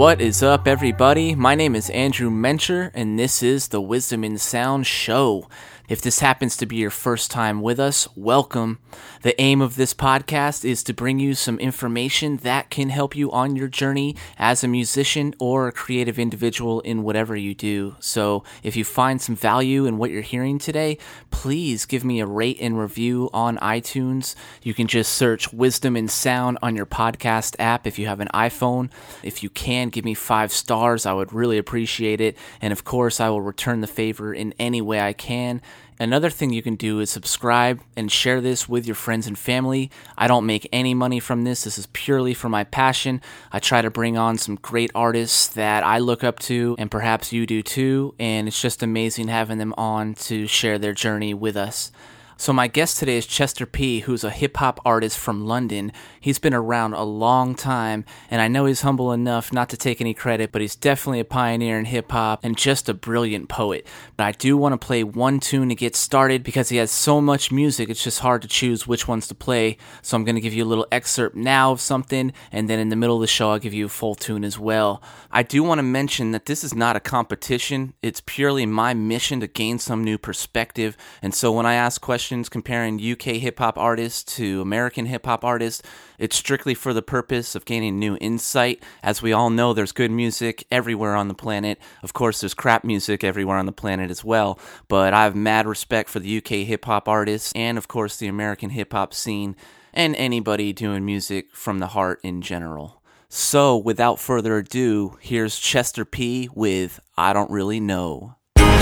What is up, everybody? My name is Andrew Mencher, and this is the Wisdom in Sound Show. If this happens to be your first time with us, welcome. The aim of this podcast is to bring you some information that can help you on your journey as a musician or a creative individual in whatever you do. So, if you find some value in what you're hearing today, please give me a rate and review on iTunes. You can just search Wisdom in Sound on your podcast app if you have an iPhone. If you can, give me five stars. I would really appreciate it. And of course, I will return the favor in any way I can. Another thing you can do is subscribe and share this with your friends and family. I don't make any money from this. This is purely for my passion. I try to bring on some great artists that I look up to, and perhaps you do too. And it's just amazing having them on to share their journey with us. So, my guest today is Chester P., who's a hip hop artist from London. He's been around a long time, and I know he's humble enough not to take any credit, but he's definitely a pioneer in hip hop and just a brilliant poet. But I do want to play one tune to get started because he has so much music, it's just hard to choose which ones to play. So, I'm going to give you a little excerpt now of something, and then in the middle of the show, I'll give you a full tune as well. I do want to mention that this is not a competition, it's purely my mission to gain some new perspective. And so, when I ask questions, comparing UK hip hop artists to American hip hop artists. It's strictly for the purpose of gaining new insight. As we all know, there's good music everywhere on the planet. Of course, there's crap music everywhere on the planet as well. But I have mad respect for the UK hip hop artists and, of course, the American hip hop scene and anybody doing music from the heart in general. So, without further ado, here's Chester P with I Don't Really Know.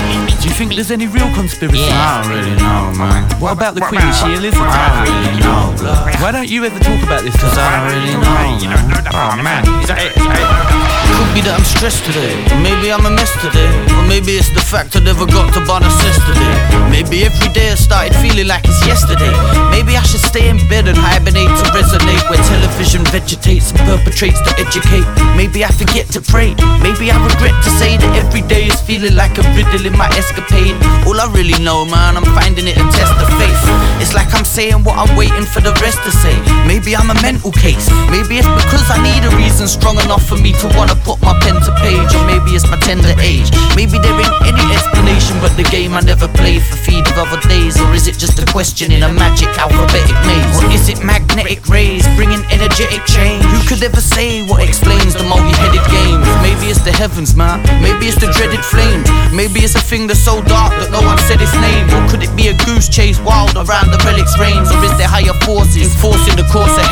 Do you think there's any real conspiracy? Yeah. I don't really know, man. What about the Queen? Is she Elizabeth? I don't really know, blood. Why don't you ever talk about this? Cause I don't really know, man. Oh, man. Could be that I'm stressed today. Or maybe I'm a mess today. Or maybe it's the fact I never got to bar today. Maybe every day I started feeling like it's yesterday. Maybe I should stay in bed and hibernate to resonate where television vegetates and perpetrates to educate. Maybe I forget to pray. Maybe I regret to say that every day is feeling like a riddle in my escapade. All I really know, man, I'm finding it a test of faith. It's like I'm saying what I'm waiting for the rest to say. Maybe I'm a mental case. Maybe it's because I need a reason strong enough for me to wanna put my pen to page. Or maybe it's my tender age. Maybe there ain't any explanation but the game I never played for feed of other days. Or is it just a question in a magic alphabetic maze? Or is it magnetic rays bringing energetic change? Who could ever say what explains the multi-headed game? Maybe it's the heavens, man. Maybe it's the dreaded flames. Maybe it's a thing that's so dark that no one said its name. Or could it be a goose chase wild around the relic's range? Or is there higher forces enforcing the course of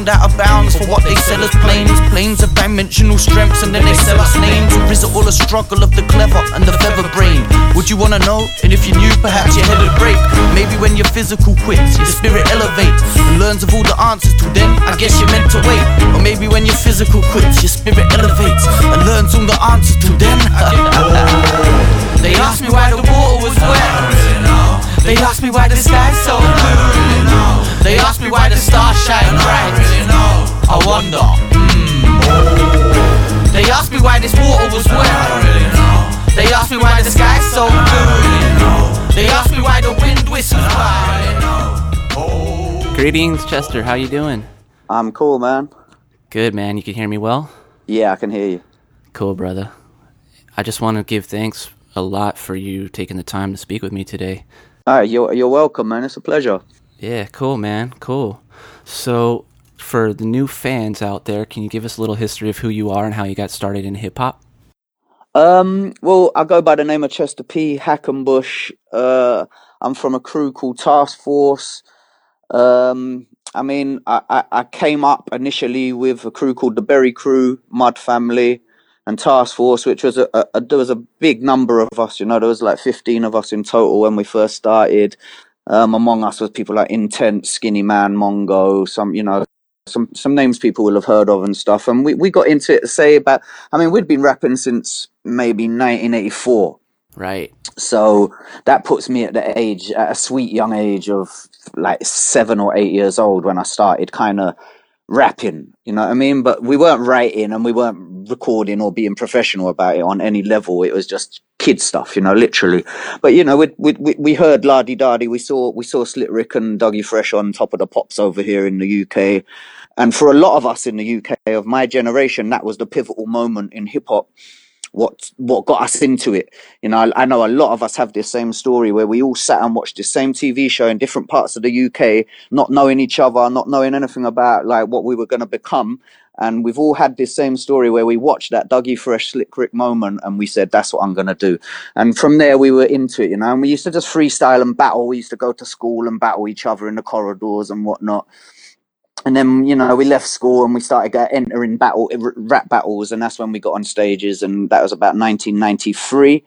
found out of bounds for what they sell as planes? Planes of dimensional strengths and then they sell us names. Or is it all a struggle of the clever and the feather brain? Would you wanna know? And if you knew, perhaps your head would break. Maybe when your physical quits, your spirit elevates and learns of all the answers. Till then, I guess you're meant to wait. Or maybe when your physical quits, your spirit elevates and learns all the answers. Till then, they asked me why the water was wet. They asked me why the sky's so blue. They asked me why the stars shine bright. I wonder. hmm. They asked me why this water was wet. They asked me why the sky's so blue. They asked me why the wind whistles by. Greetings, Chester. How you doing? I'm cool, man. Good, man. You can hear me well? Yeah, I can hear you. Cool, brother. I just want to give thanks a lot for you taking the time to speak with me today. All right, you're you're welcome, man. It's a pleasure. Yeah, cool, man. Cool. So, for the new fans out there, can you give us a little history of who you are and how you got started in hip hop? Um, well, I go by the name of Chester P. Hackenbush. Uh, I'm from a crew called Task Force. Um, I mean, I, I, I came up initially with a crew called the Berry Crew, Mud Family, and Task Force, which was a, a, a there was a big number of us. You know, there was like 15 of us in total when we first started. Um, among us was people like Intent, Skinny Man, Mongo, some you know, some some names people will have heard of and stuff. And we, we got into it, say about. I mean, we'd been rapping since maybe 1984. Right. So that puts me at the age, at a sweet young age of like seven or eight years old when I started kind of rapping, you know what I mean? But we weren't writing and we weren't recording or being professional about it on any level. It was just kid stuff, you know, literally. But you know, we we we, heard La Di Da Di. We saw we saw Slick Rick and Dougie Fresh on top of the pops over here in the UK. and for a lot of us in the UK of my generation, that was the pivotal moment in hip hop. What what got us into it? You know, I, I know a lot of us have this same story where we all sat and watched the same TV show in different parts of the UK, not knowing each other, not knowing anything about like what we were going to become. And we've all had this same story where we watched that Dougie Fresh Slick Rick moment and we said, that's what I'm going to do. And from there, we were into it, you know, and we used to just freestyle and battle. We used to go to school and battle each other in the corridors and whatnot and then you know we left school and we started entering battle rap battles and that's when we got on stages and that was about 1993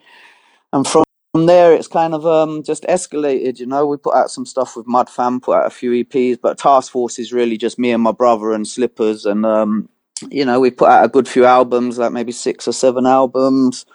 and from there it's kind of um, just escalated you know. We put out some stuff with mud fam put out a few eps but task force is really just me and my brother and slippers and um, you know we put out a good few albums like maybe six or seven albums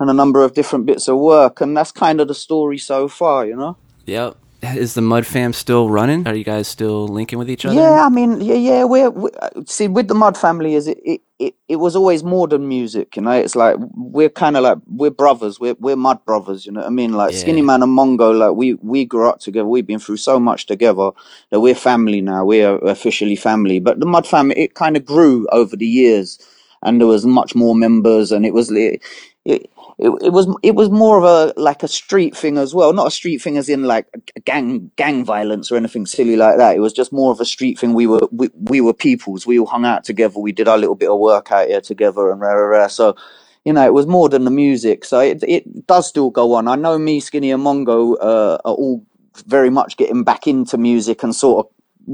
and a number of different bits of work and that's kind of the story so far you know? Yep. Is the Mud Fam still running? Are you guys still linking with each other? Yeah, I mean, yeah, yeah. We're, we see with the Mud family is it, it it it was always more than music, you know. It's like we're kind of like we're brothers. We're we're Mud brothers, you know what I mean? Like Yeah. Skinny Man and Mongo, like we we grew up together. We've been through so much together that we're family now. We're officially family. But the Mud family, it kind of grew over the years, and there was much more members, and it was it, it it, it was it was more of a like a street thing as well. Not a street thing as in like gang gang violence or anything silly like that. It was just more of a street thing. We were we, we were peoples. We all hung out together. We did our little bit of work out here together and rah, rah, rah. so you know it was more than the music. So it, it does still go on. I know me skinny and mongo uh, are all very much getting back into music and sort of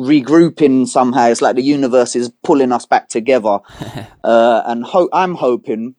regrouping somehow. It's like the universe is pulling us back together. Uh, and ho- i'm hoping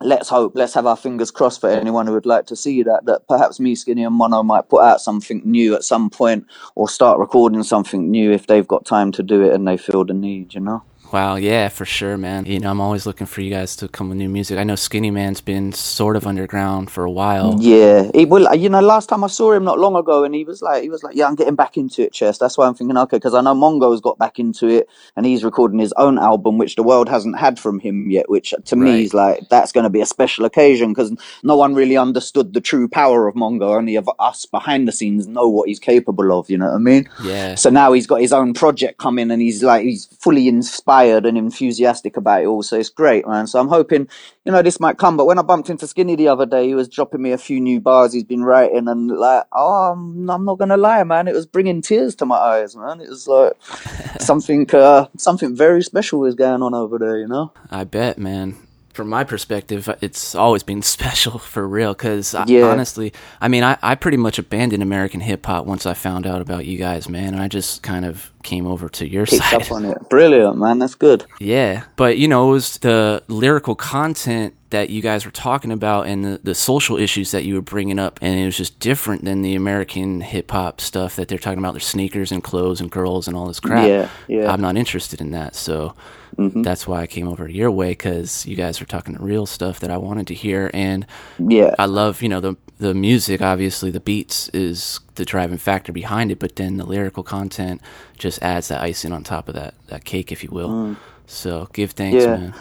let's hope, let's have our fingers crossed for anyone who would like to see that, that perhaps me, Skinny and Mongo might put out something new at some point or start recording something new if they've got time to do it and they feel the need, you know? Wow, yeah, for sure, man. You know, I'm always looking for you guys to come with new music. I know Skinny Man's been sort of underground for a while. Yeah, he will. You know, last time I saw him not long ago, and he was like, he was like, yeah, I'm getting back into it, chest. That's why I'm thinking, okay, because I know Mongo's got back into it, and he's recording his own album, which the world hasn't had from him yet. Which to me Right. is like that's going to be a special occasion because no one really understood the true power of Mongo. Only of us behind the scenes know what he's capable of. You know what I mean? Yeah. So now he's got his own project coming, and he's like he's fully inspired and enthusiastic about it all. So it's great, man. So I'm hoping, you know, this might come. But when I bumped into Skinny the other day, he was dropping me a few new bars he's been writing, and like, oh, I'm, I'm not gonna lie, man, it was bringing tears to my eyes, man. It was like something, uh, something very special is going on over there, you know. I bet, man. From my perspective, it's always been special for real. Because Yeah. honestly, I mean, I, I pretty much abandoned American hip hop once I found out about you guys, man. And I just kind of came over to your Picked side. up on it, brilliant, man. That's good. Yeah, but you know, it was the lyrical content that you guys were talking about and the, the social issues that you were bringing up, and it was just different than the American hip hop stuff that they're talking about their sneakers and clothes and girls and all this crap. Yeah, yeah. I'm not interested in that, so that's why I came over your way because you guys were talking the real stuff that I wanted to hear, and Yeah, I love you know the the music. Obviously, the beats is the driving factor behind it, but then the lyrical content just adds that icing on top of that that cake, if you will. So give thanks, Mm. Yeah. man.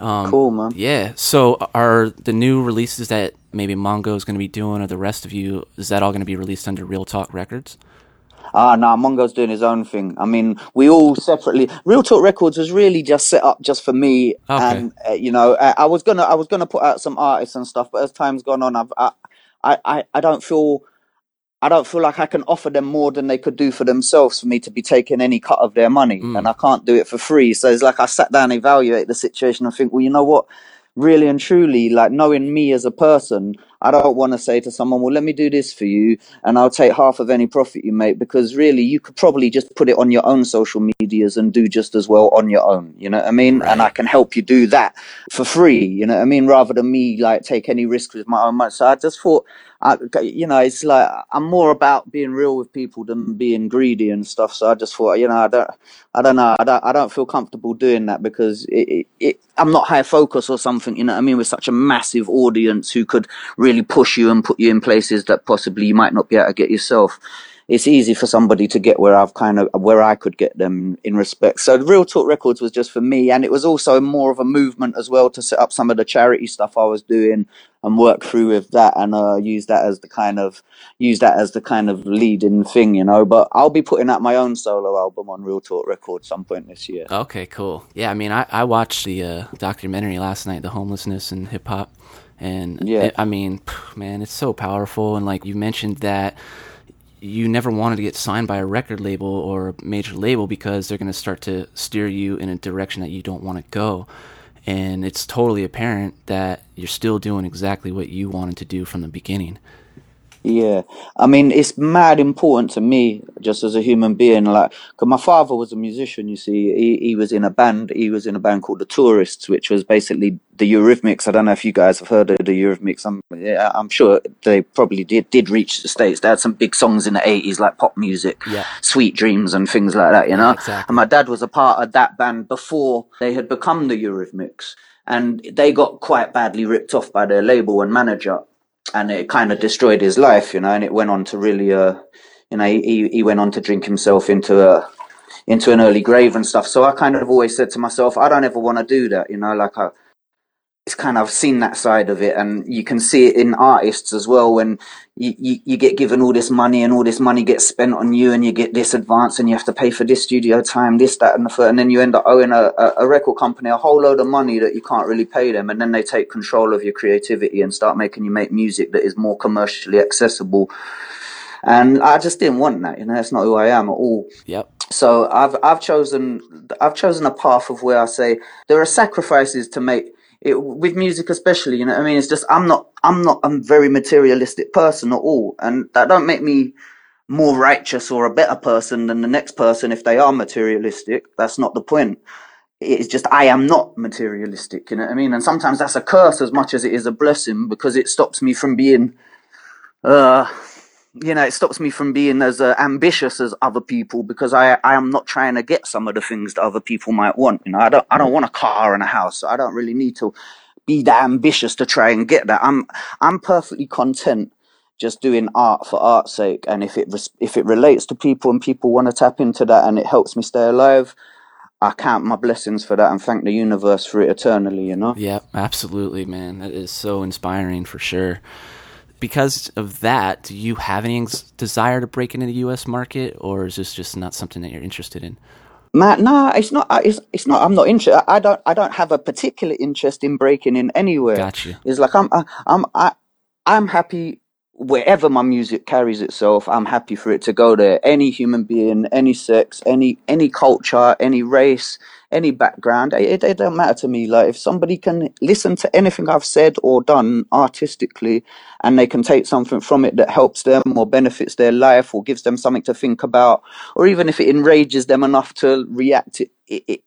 Um, cool, man. Yeah. So are the new releases that maybe Mongo is going to be doing, or the rest of you, is that all going to be released under Real Talk Records? Ah, no, Mongo's doing his own thing. I mean, we all separately. Real Talk Records was really just set up just for me, Okay. and uh, you know, I, I was gonna, I was gonna put out some artists and stuff, but as time's gone on, I've, I, I, I, I don't feel, I don't feel like I can offer them more than they could do for themselves for me to be taking any cut of their money, and I can't do it for free. So it's like I sat down, evaluate the situation, and think, well, you know what? Really and truly, like knowing me as a person, I don't want to say to someone, well, let me do this for you and I'll take half of any profit you make because really you could probably just put it on your own social medias and do just as well on your own. You know what I mean? And I can help you do that for free. You know what I mean? Rather than me like take any risk with my own money. So I just thought, I, you know, it's like I'm more about being real with people than being greedy and stuff. So I just thought, you know, I don't, I don't know, I don't, I don't feel comfortable doing that because it, it, it I'm not high focus or something. You know what I mean? With such a massive audience who could really push you and put you in places that possibly you might not be able to get yourself. It's easy for somebody to get where I've kind of where I could get them in respect. So Real Talk Records was just for me, and it was also more of a movement as well to set up some of the charity stuff I was doing and work through with that and uh, use that as the kind of use that as the kind of leading thing, you know. But I'll be putting out my own solo album on Real Talk Records some point this year. Okay, cool. Yeah, I mean, I, I watched the uh, documentary last night, the homelessness and hip hop, and Yeah. it- I mean, man, it's so powerful. And like you mentioned that you never wanted to get signed by a record label or a major label because they're going to start to steer you in a direction that you don't want to go. And it's totally apparent that you're still doing exactly what you wanted to do from the beginning. Yeah, I mean, it's mad important to me just as a human being. Like, cause my father was a musician. You see, he he was in a band. He was in a band called the Tourists, which was basically the Eurythmics. I don't know if you guys have heard of the Eurythmics. I'm yeah, I'm sure they probably did did reach the states. They had some big songs in the eighties, like pop music, Yeah. Sweet Dreams, and things like that. You know, exactly. and my dad was a part of that band before they had become the Eurythmics, and they got quite badly ripped off by their label and manager and it kind of destroyed his life, you know, and it went on to really, uh, you know, he, he went on to drink himself into a, into an early grave and stuff. So I kind of always said to myself, I don't ever want to do that, you know, like I, it's kind of seen that side of it, and you can see it in artists as well. When you, you, you get given all this money, and all this money gets spent on you, and you get this advance, and you have to pay for this studio time, this, that, and the third, and then you end up owing a, a, a record company a whole load of money that you can't really pay them, and then they take control of your creativity and start making you make music that is more commercially accessible. And I just didn't want that, you know. That's not who I am at all Yep. so I've I've chosen I've chosen a path of where I say there are sacrifices to make it, with music especially you know I mean? It's just I'm not I'm not a very materialistic person at all and that don't make me more righteous or a better person than the next person if they are materialistic. That's not the point. It's just I am not materialistic you know what I mean? And sometimes that's a curse as much as it is a blessing because it stops me from being uh you know, it stops me from being as uh, ambitious as other people because I I am not trying to get some of the things that other people might want. You know, I don't I don't want a car and a house. So I don't really need to be that ambitious to try and get that. I'm I'm perfectly content just doing art for art's sake. And if it if it relates to people and people want to tap into that and it helps me stay alive, I count my blessings for that and thank the universe for it eternally. You know. Yep, absolutely, man. That is so inspiring for sure. Because of that, do you have any desire to break into the U.S. market, or is this just not something that you're interested in? Man, nah, it's not. It's it's not. I'm not interested. I don't. I don't have a particular interest in breaking in anywhere. Gotcha. It's like I'm. I- I'm. I, I'm happy wherever my music carries itself. I'm happy for it to go there. Any human being, any sex, any any culture, any race, any background. It, it don't matter to me. Like if somebody can listen to anything I've said or done artistically, and they can take something from it that helps them or benefits their life or gives them something to think about, or even if it enrages them enough to react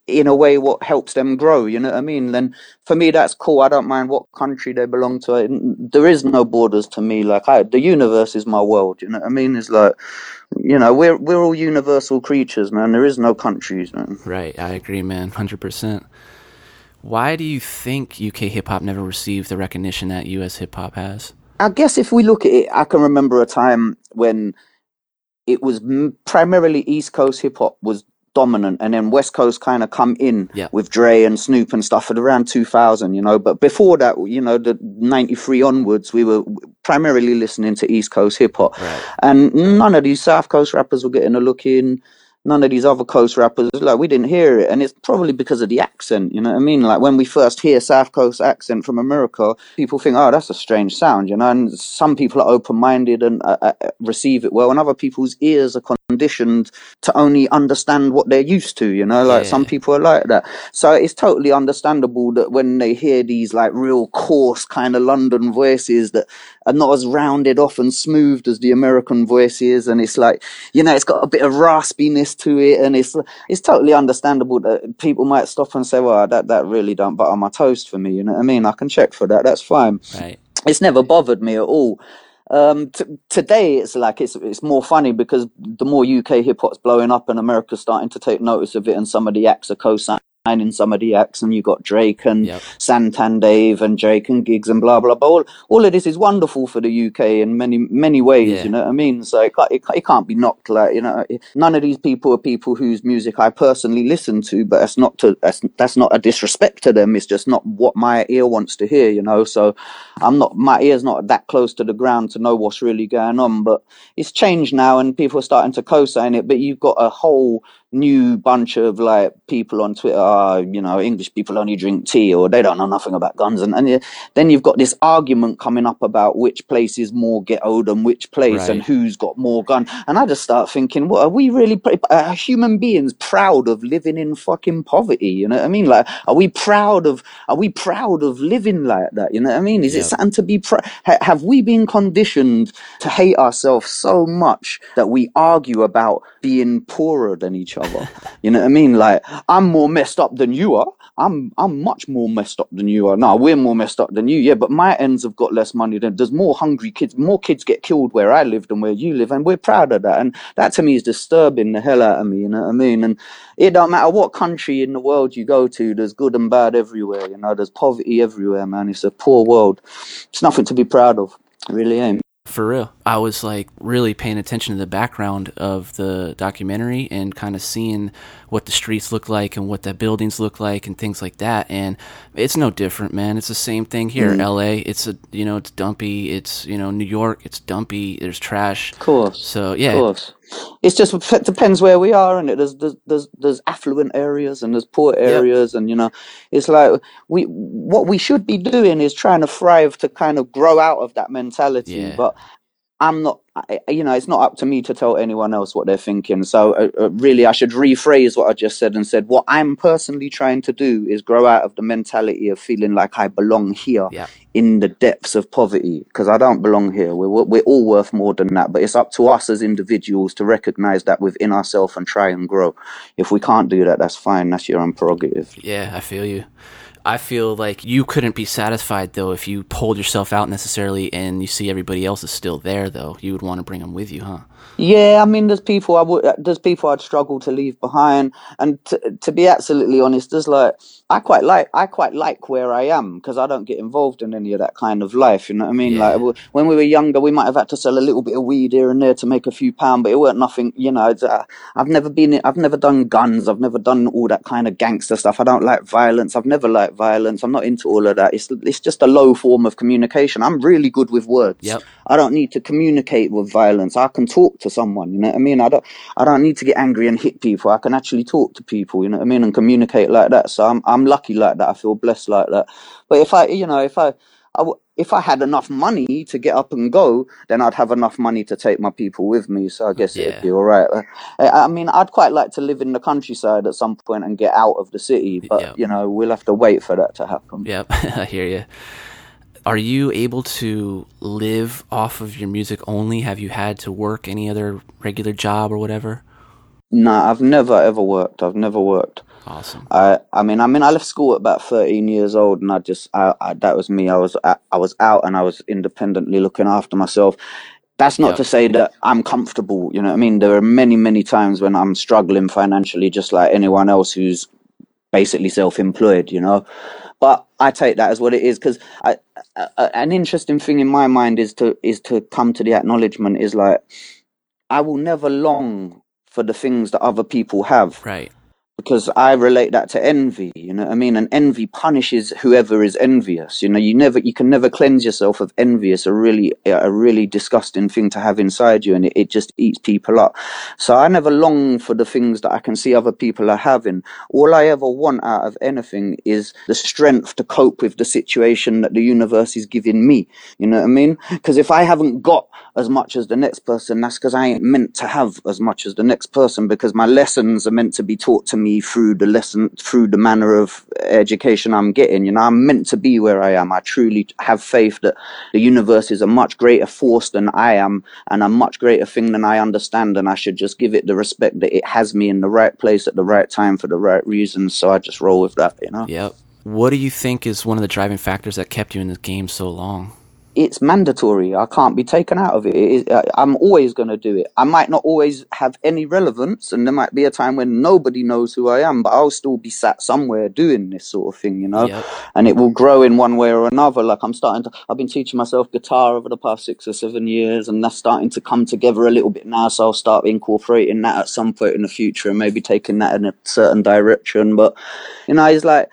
in a way what helps them grow. You know what I mean? Then for me, that's cool. I don't mind what country they belong to. There is no borders to me. Like I, the universe is my world. You know what I mean? It's like, you know, we're we're all universal creatures, man. There is no countries, man. Right, I agree, man, hundred percent. Why do you think UK hip hop never received the recognition that US hip hop has? I guess if we look at it, I can remember a time when it was primarily East Coast hip hop was dominant, and then West Coast kind of come in Yeah. with Dre and Snoop and stuff at around 2000, you know. But before that, you know, the 93 onwards, we were primarily listening to East Coast hip hop. Right. And none of these South Coast rappers were getting a look in. None of these other coast rappers, like we didn't hear it, and it's probably because of the accent. You know what I mean? Like when we first hear South Coast accent from America, people think, "Oh, that's a strange sound," you know. And some people are open-minded and uh, uh, receive it well, and other people's ears are conditioned to only understand what they're used to. You know, like some people are like that. So it's totally understandable that when they hear these like real coarse kind of London voices that are not as rounded off and smooth as the American voice is, and it's like you know, it's got a bit of raspiness to it, and it's it's totally understandable that people might stop and say, "Well, that that really don't butter my toast for me." You know what I mean? I can check for that. That's fine Right. it's never bothered me at all. Um, t- today it's like it's it's more funny because the more UK hip hop's blowing up and America's starting to take notice of it, and some of the acts are co-signing in some of the acts, and you got Drake and Yep. Santan Dave and Drake and Giggs and blah blah blah. All, all of this is wonderful for the UK in many many ways. Yeah. You know what I mean? So it can't, it, it can't be knocked. Like you know, none of these people are people whose music I personally listen to, but that's not to that's that's not a disrespect to them. It's just not what my ear wants to hear. You know, so I'm not my ear's not that close to the ground to know what's really going on. But it's changed now, and people are starting to co-sign it. But you've got a whole new bunch of like people on Twitter, uh, you know, English people only drink tea or they don't know nothing about guns. And, and then you've got this argument coming up about which place is more ghetto than which place and who's got more gun. And I just start thinking, what are we really, pr- are human beings proud of living in fucking poverty? You know what I mean? Like, are we proud of, are we proud of living like that? You know what I mean? Is it something to be proud? Ha- have we been conditioned to hate ourselves so much that we argue about being poorer than each other? You know what I mean? Like, I'm more messed up than you are. I'm I'm much more messed up than you are. No, we're more messed up than you. Yeah, but my ends have got less money than there's more hungry kids. More kids get killed where I live than where you live, and we're proud of that. And that to me is disturbing the hell out of me. You know what I mean? And it don't matter what country in the world you go to. There's good and bad everywhere. You know, there's poverty everywhere, man. It's a poor world. It's nothing to be proud of. It really ain't. For real. I was like really paying attention to the background of the documentary and kind of seeing what the streets look like and what the buildings look like and things like that. And it's no different, man. It's the same thing here. Mm-hmm. LA, it's a, you know, it's dumpy. It's, you know, New York, it's dumpy. There's trash. Of course. So, yeah. Of course. It's just it depends where we are, and it there's, there's there's affluent areas and there's poor areas, and you know, it's like we what we should be doing is trying to thrive to kind of grow out of that mentality. Yeah. But I'm not, you know, it's not up to me to tell anyone else what they're thinking. So uh, uh, really, I should rephrase what I just said and said what I'm personally trying to do is grow out of the mentality of feeling like I belong here Yeah. in the depths of poverty because I don't belong here. We're we're all worth more than that, but it's up to us as individuals to recognize that within ourselves and try and grow. If we can't do that, that's fine. That's your own prerogative. Yeah, I feel you. I feel like you couldn't be satisfied though if you pulled yourself out necessarily and you see everybody else is still there though. You would want to bring them with you, huh? Yeah, I mean, there's people I would, there's people I'd struggle to leave behind, and to, to be absolutely honest, there's like I quite like I quite like where I am because I don't get involved in any of that kind of life. You know what I mean? Yeah. Like when we were younger, we might have had to sell a little bit of weed here and there to make a few pound, but it weren't nothing. You know, it's, uh, I've never been, I've never done guns, I've never done all that kind of gangster stuff. I don't like violence. I've never violence. I'm not into all of that. It's it's just a low form of communication. I'm really good with words. Yep. I don't need to communicate with violence. I can talk to someone, you know what I mean? I don't I don't need to get angry and hit people. I can actually talk to people, you know what I mean, and communicate like that. So I'm I'm lucky like that. I feel blessed like that. But if I, you know, if I I w- if I had enough money to get up and go, then I'd have enough money to take my people with me. So I guess Yeah. it'd be all right. Uh, I I mean, I'd quite like to live in the countryside at some point and get out of the city, but Yeah. you know, we'll have to wait for that to happen. Yep, I hear you. Are you able to live off of your music only? Have you had to work any other regular job or whatever? Nah, I've never ever worked. I've never worked. Awesome. I, I mean, I mean, I left school at about thirteen years old, and I just, I, I that was me. I was, I, I was out, and I was independently looking after myself. That's not Yep. to say that I'm comfortable. You know what I mean? There are many, many times when I'm struggling financially, just like anyone else who's basically self-employed. You know, but I take that as what it is because I, a- a- an interesting thing in my mind is to is to come to the acknowledgement is like I will never long for the things that other people have Right. Because I relate that to envy, you know what I mean? And envy punishes whoever is envious. You know, you never, you can never cleanse yourself of envy. It's a really, a really disgusting thing to have inside you and it, it just eats people up. So I never long for the things that I can see other people are having. All I ever want out of anything is the strength to cope with the situation that the universe is giving me. You know what I mean? Because if I haven't got as much as the next person, that's because I ain't meant to have as much as the next person because my lessons are meant to be taught to me through the lesson, through the manner of education I'm getting. You know, I'm meant to be where I am. I truly have faith that the universe is a much greater force than I am and a much greater thing than I understand. And I should just give it the respect that it has me in the right place at the right time for the right reasons. So I just roll with that, you know? Yep. What do you think is one of the driving factors that kept you in this game so long? It's mandatory. I can't be taken out of it. it is, uh, I'm always going to do it. I might not always have any relevance, and there might be a time when nobody knows who I am, but I'll still be sat somewhere doing this sort of thing, you know. Yep. And it will grow in one way or another. Like I'm starting to. I've been teaching myself guitar over the past six or seven years, and that's starting to come together a little bit now. So I'll start incorporating that at some point in the future, and maybe taking that in a certain direction. But you know, it's like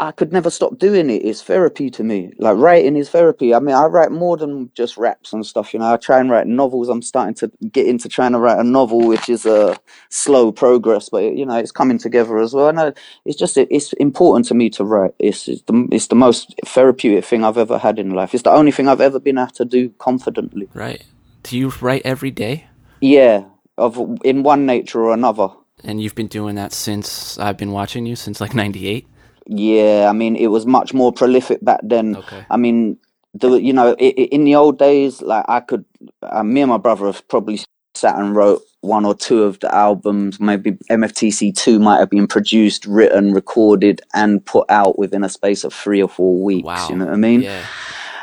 I could never stop doing it. It's therapy to me. Like writing is therapy. I mean, I write more than just raps and stuff. You know, I try and write novels. I'm starting to get into trying to write a novel, which is a slow progress, but you know, it's coming together as well. And I, it's just it's important to me to write. It's, it's the it's the most therapeutic thing I've ever had in life. It's the only thing I've ever been able to do confidently. Right. Do you write every day? Yeah, of in one nature or another. And you've been doing that since I've been watching you since like '98. Yeah, I mean, it was much more prolific back then. Okay. I mean, the you know, i i in the old days, like I could, uh, me and my brother have probably sat and wrote one or two of the albums. Maybe MFTC two might have been produced, written, recorded, and put out within a space of three or four weeks. Wow. You know what I mean? Yeah.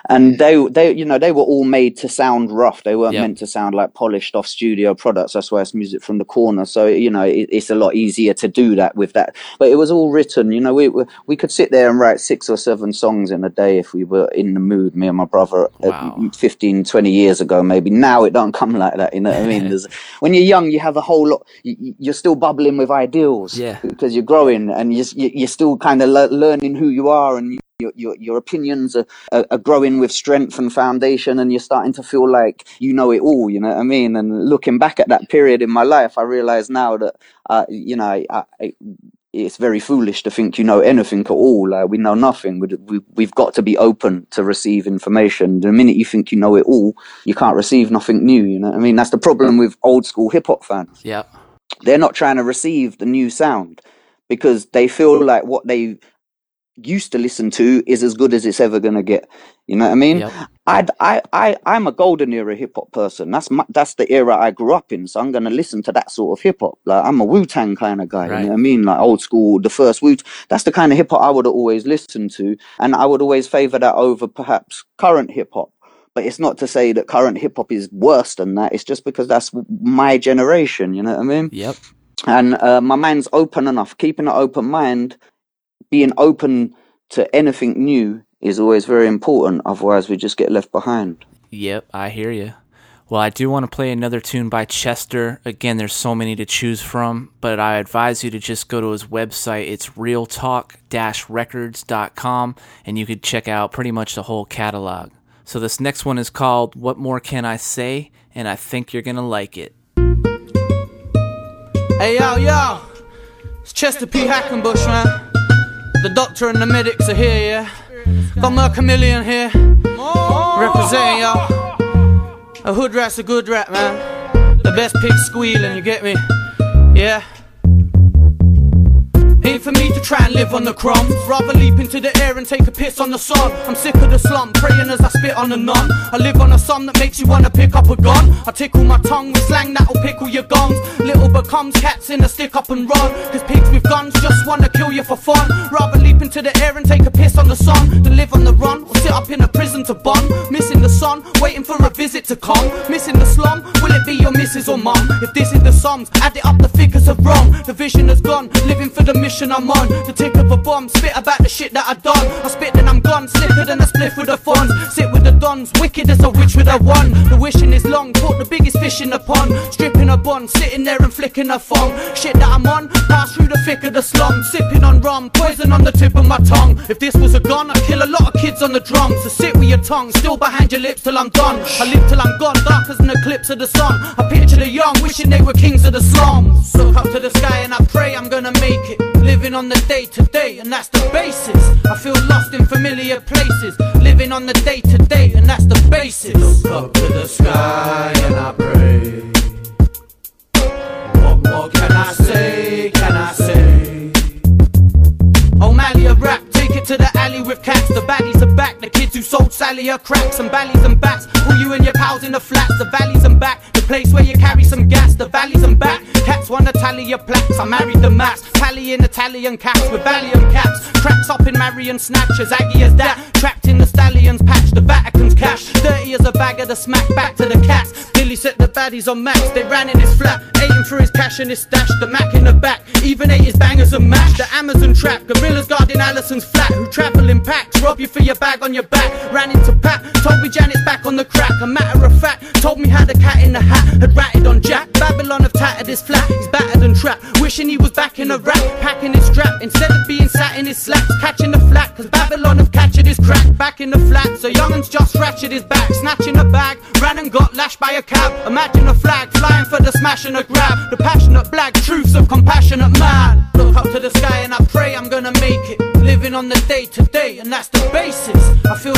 And they they you know they were all made to sound rough. They weren't Yep. meant to sound like polished off studio products. That's why it's music from the corner. So you know it, it's a lot easier to do that with that. But it was all written you know we we could sit there and write six or seven songs in a day if we were in the mood me and my brother uh, Wow. 15 20 years ago maybe. Now it don't come like that you know what i mean? There's, when you're young you have a whole lot you, you- you're still bubbling with ideals Yeah. because you're growing and you're, you're still kind of le- learning who you are and your, your, your opinions are, are, growing with strength and foundation and you're starting to feel like you know it all you know what i mean? And looking back at that period in my life i realize now that uh, you know I, I, it's very foolish to think you know anything at all. Like we know nothing. We, we, we've got to be open to receive information. The minute you think you know it all you can't receive nothing new you know what i mean? That's the problem with old school hip-hop fans. Yep. they're not trying to receive the new sound because they feel like what they used to listen to is as good as it's ever going to get you know what i mean Yep. I'd, I, I, I'm a golden era hip hop person. That's my, that's the era I grew up in. So I'm gonna listen to that sort of hip hop. Like I'm a Wu Tang kind of guy. You know what I mean? Like old school, the first Wu. That's the kind of hip hop I would have always listened to, and I would always favor that over perhaps current hip hop. But it's not to say that current hip hop is worse than that. It's just because that's my generation. You know what I mean? Yep. and uh, my mind's open enough. Keeping an open mind, being open to anything new is always very important. Otherwise, we just get left behind. Yep, I hear you. Well, I do want to play another tune by Chester. Again, there's so many to choose from, but I advise you to just go to his website. It's realtalk-records.com, and you could check out pretty much the whole catalog. So this next one is called What More Can I Say? And I think you're going to like it. Hey yo yo, it's Chester P. Hackenbush, man. The doctor and the medics are here, yeah. Got my Chameleon here, representing y'all. A hood rat's a good rat, man. The best pig squealing, you get me? Yeah. Ain't for me to try and live on the crumbs. Rather leap into the air and take a piss on the sun. I'm sick of the slum, praying as I spit on the nun. I live on a sum that makes you wanna pick up a gun. I tickle my tongue with slang that'll pickle your gums. Little becomes cats in a stick up and run. Cause pigs with guns just wanna kill you for fun. Rather leap into the air and take a piss on the sun than live on the run or sit up in a prison to bun. Missing the sun, waiting for a visit to come. Missing the slum, will it be your missus or mum? If this is the sums, add it up, the figures are wrong. The vision is gone, living for the mission I'm on. The tick of a bomb, spit about the shit that I done. I spit then I'm gone, slicker than a spliff with the funds. Sit with the dons, wicked as a witch with a one. The wishing is long, caught the biggest fish in the pond. Stripping a bond, sitting there and flicking a thong. Shit that I'm on, pass through the thick of the slum. Sipping on rum, poison on the tip of my tongue. If this was a gun, I'd kill a lot of kids on the drums. So sit with your tongue, still behind your lips till I'm done. I live till I'm gone, dark as an eclipse of the sun. I picture the young, wishing they were kings of the slums. Look up to the sky and I pray I'm gonna make it. Living on the day to day, and that's the basis. I feel lost in familiar places. Living on the day to day, and that's the basis. Look up to the sky and I pray. What more can I say? Can I say? O'Malley a rap, take it to the alley with cats. The back, who sold Sally are cracks and valleys and bats. All you and your pals in the flats, the valleys and back. The place where you carry some gas, the valleys and back. Cats wanna tally your plaques. I married the mass, tallying Italian cats with Valium caps. Cracks up in Marion snatchers, Aggie as that. Trapped in the stallions patch, the Vatican's cash. Dirty as a bag of the smack back to the cats. Billy set the baddies on max, they ran in his flat. Him for his cash and his stash, the Mac in the back. Even ate his bangers and mash. The Amazon trap, gorillas guarding Allison's flat. Who travel in packs, rob you for your bag on your back. Ran into Pat, told me Janet's back on the crack. A matter of fact, told me how the cat in the hat had ratted on Jack. Babylon have tattered his flat, he's battered and trapped. Wishing he was back in the rap, packing his strap. Instead of being sat in his slacks, catching the flat. Cause Babylon have captured his crack. Back in the flat, so Young'un's just ratchet his back. Snatching a bag, ran and got lashed by a cab. Imagine a flag flying for the smash and a grab. The passionate black truths of compassionate man. Look up to the sky and I pray I'm gonna make it. Living on the day to day, and that's the basis. I feel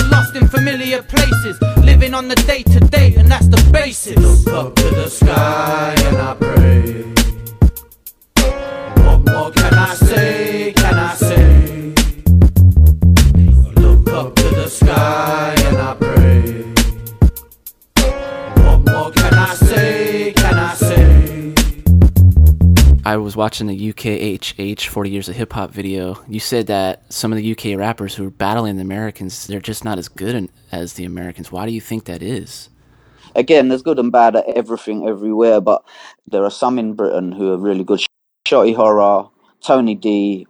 on the day to day, and that's the basis. Look up to the sky and I pray. I was watching the UKHH 40 Years of Hip Hop video. You said that some of the UK rappers who are battling the Americans, they're just not as good as the Americans. Why do you think that is? again, there's good and bad at everything everywhere, but there are some in Britain who are really good. Shotty Horroh, Tony D,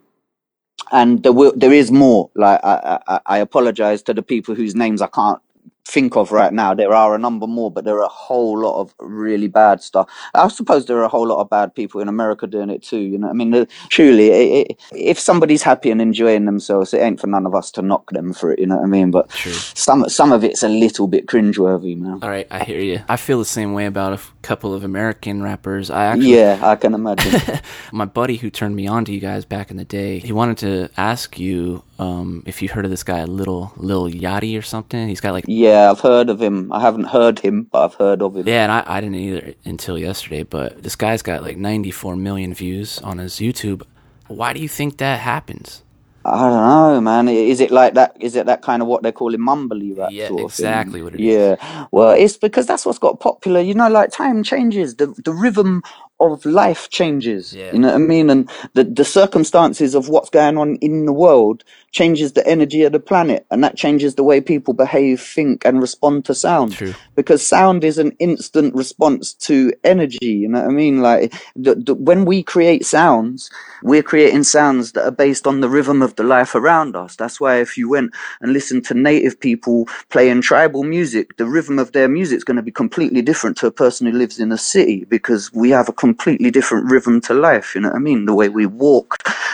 and there will, there is more. Like I, I, I apologize to the people whose names I can't think of right now. There are a number more, but there are a whole lot of really bad stuff. I suppose there are a whole lot of bad people in America doing it too. You know, I mean, truly, it, it, if somebody's happy and enjoying themselves, it ain't for none of us to knock them for it. You know what I mean? But True. some some of it's a little bit cringeworthy, man. All right, I hear you. I feel the same way about f- couple of American rappers. I actually, Yeah, I can imagine. my buddy who turned me on to you guys back in the day, he wanted to ask you um, if you heard of this guy, Little Lil Yachty or something. He's got like yeah, I've heard of him. I haven't heard him, but I've heard of him. Yeah, and I, I didn't either until yesterday, but this guy's got like 94 million views on his YouTube. Why do you think that happens? I don't know, man. Is it like that? Is it that kind of what they're calling mumbly rap? Yeah, sort of thing? exactly what it is. yeah. Well, it's because that's what's got popular. You know, like time changes. The the rhythm of life changes. Yeah. You know what I mean? And the the circumstances of what's going on in the world changes the energy of the planet, and that changes the way people behave, think, and respond to sound. True. Because sound is an instant response to energy. You know what I mean? Like the, the, when we create sounds, we're creating sounds that are based on the rhythm of the life around us. That's why if you went and listened to native people playing tribal music, the rhythm of their music is going to be completely different to a person who lives in a city because we have a completely different rhythm to life. You know what I mean? The way we walk,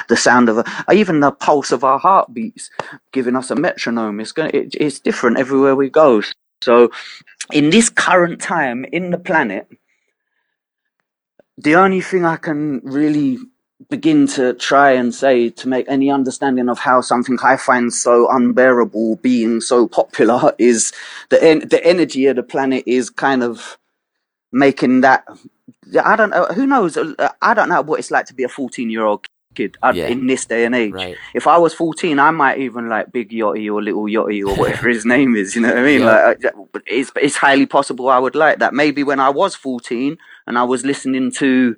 the sound of a, even the pulse of our heartbeats, giving us a metronome. It's going. It, it's different everywhere we go. So, in this current time in the planet, the only thing I can really begin to try and say to make any understanding of how something I find so unbearable being so popular is the en- the energy of the planet is kind of making that I don't know who knows I don't know what it's like to be a 14 year old kid uh, Yeah. in this day and age Right. if I was 14 I might even like Big Yachty or Little Yachty or whatever his name is you know what I mean Yeah. like uh, it's it's highly possible I would like that maybe when I was 14 and I was listening to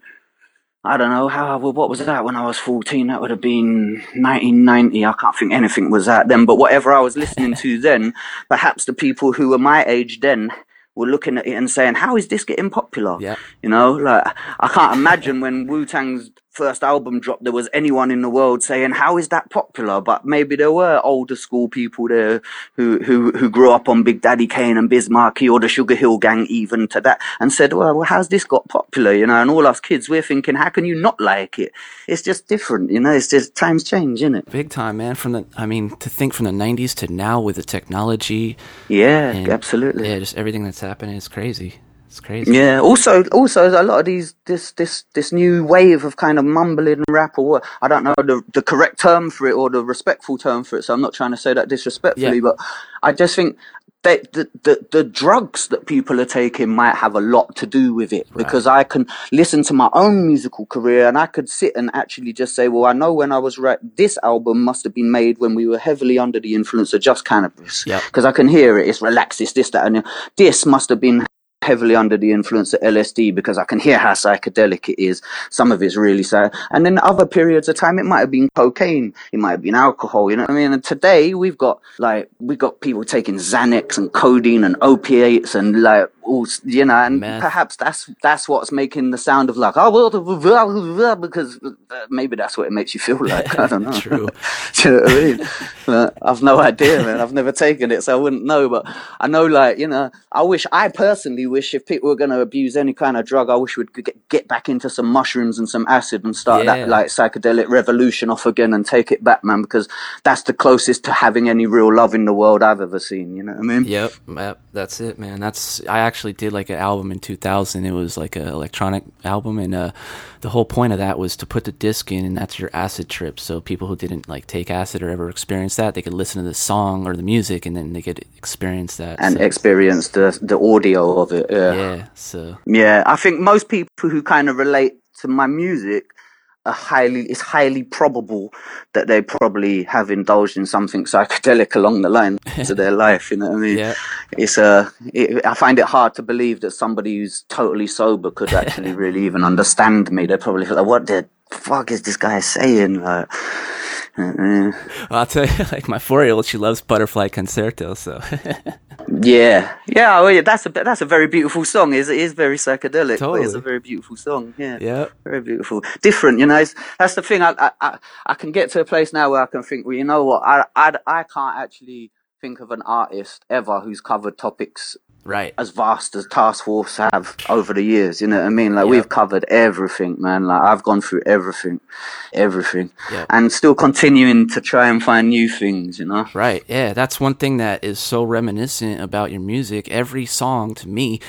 I don't know how. What was that when I was fourteen? That would have been nineteen ninety. I can't think anything was that then. But whatever I was listening to then, perhaps the people who were my age then were looking at it and saying, "How is this getting popular?" Yeah. You know, like I can't imagine when Wu Tang's first album dropped, there was anyone in the world saying, "How is that popular?" But maybe there were older school people there who who who grew up on Big Daddy Kane and Biz Markie or the Sugar Hill Gang, even to that, and said, "Well, well how's this got popular?" You know, and all us kids, we're thinking, "How can you not like it?" It's just different, you know. It's just times change, isn't it? Big time, man. From the, I mean, to think from the '90s to now with the technology, Yeah, absolutely. yeah, just everything that's happening is crazy. It's crazy. Yeah. Also, also a lot of these this this this new wave of kind of mumbling rap or what I don't know the the correct term for it or the respectful term for it. So I'm not trying to say that disrespectfully, Yeah. but I just think that the, the the drugs that people are taking might have a lot to do with it because I can listen to my own musical career and I could sit and actually just say, well, I know when I was right, this album must have been made when we were heavily under the influence of just cannabis Yep. because I can hear it. It's relaxed. It's this, that, and this must have been heavily under the influence of LSD because I can hear how psychedelic it is. Some of it's really sad. And then other periods of time, it might have been cocaine. It might have been alcohol. You know what I mean? And today we've got like, we've got people taking Xanax and codeine and opiates and like, all, you know, and Meth. perhaps that's, that's what's making the sound of like, oh, well, because uh, maybe that's what it makes you feel like. I don't know. True. Do you know what I mean? I've no idea, man. I've never taken it, so I wouldn't know. But I know, like, you know, I wish, I personally wish if people were going to abuse any kind of drug, I wish we'd get, get back into some mushrooms and some acid and start Yeah. that, like, psychedelic revolution off again and take it back, man, because that's the closest to having any real love in the world I've ever seen. You know what I mean? Yep, yep, that's it, man. That's I actually did like an album in 2000. It was like an electronic album, and uh, the whole point of that was to put the disc in, and that's your acid trip. So people who didn't like take acid or ever experience that, they could listen to the song or the music, and then they could experience that. And so, experience the the audio of it. Yeah. yeah, so Yeah, I think most people who kind of relate to my music are highly it's highly probable that they probably have indulged in something psychedelic along the line to their life. You know what I mean? Yeah. It's uh, it, I find it hard to believe that somebody who's totally sober could actually really even understand me. They're probably like, "What the fuck is this guy saying?" Like, I'll tell you, like my four-year-old, she loves Butterfly Concerto. So yeah, yeah, well, yeah. That's a that's a very beautiful song. Is it is very psychedelic, but it's a very beautiful song. Yeah. yeah, Very beautiful, different. You know, it's, that's the thing. I, I I I can get to a place now where I can think. Well, you know what? I I I can't actually think of an artist ever who's covered topics right. as vast as Task Force have over the years. You know what I mean? Like Yeah. we've covered everything, man. Like I've gone through everything, everything, Yeah. and still continuing to try and find new things. You know? Right. Yeah, that's one thing that is so reminiscent about your music. Every song to me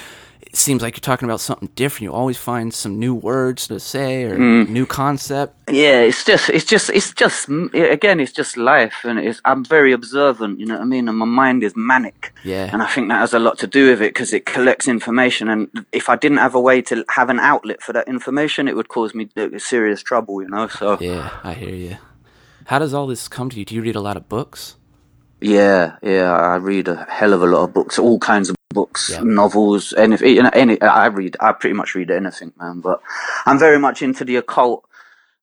it seems like you're talking about something different. You always find some new words to say or Mm. new concept. Yeah, it's just, it's just, it's just, again, it's just life, and it's. I'm very observant, you know what I mean, and my mind is manic. Yeah. And I think that has a lot to do with it because it collects information, and if I didn't have a way to have an outlet for that information, it would cause me uh, serious trouble, you know. So Yeah, I hear you. How does all this come to you? Do you read a lot of books? yeah, yeah, I read a hell of a lot of books, all kinds of books, Yeah. novels, anything. You know, any. I read, I pretty much read anything, man. But I'm very much into the occult.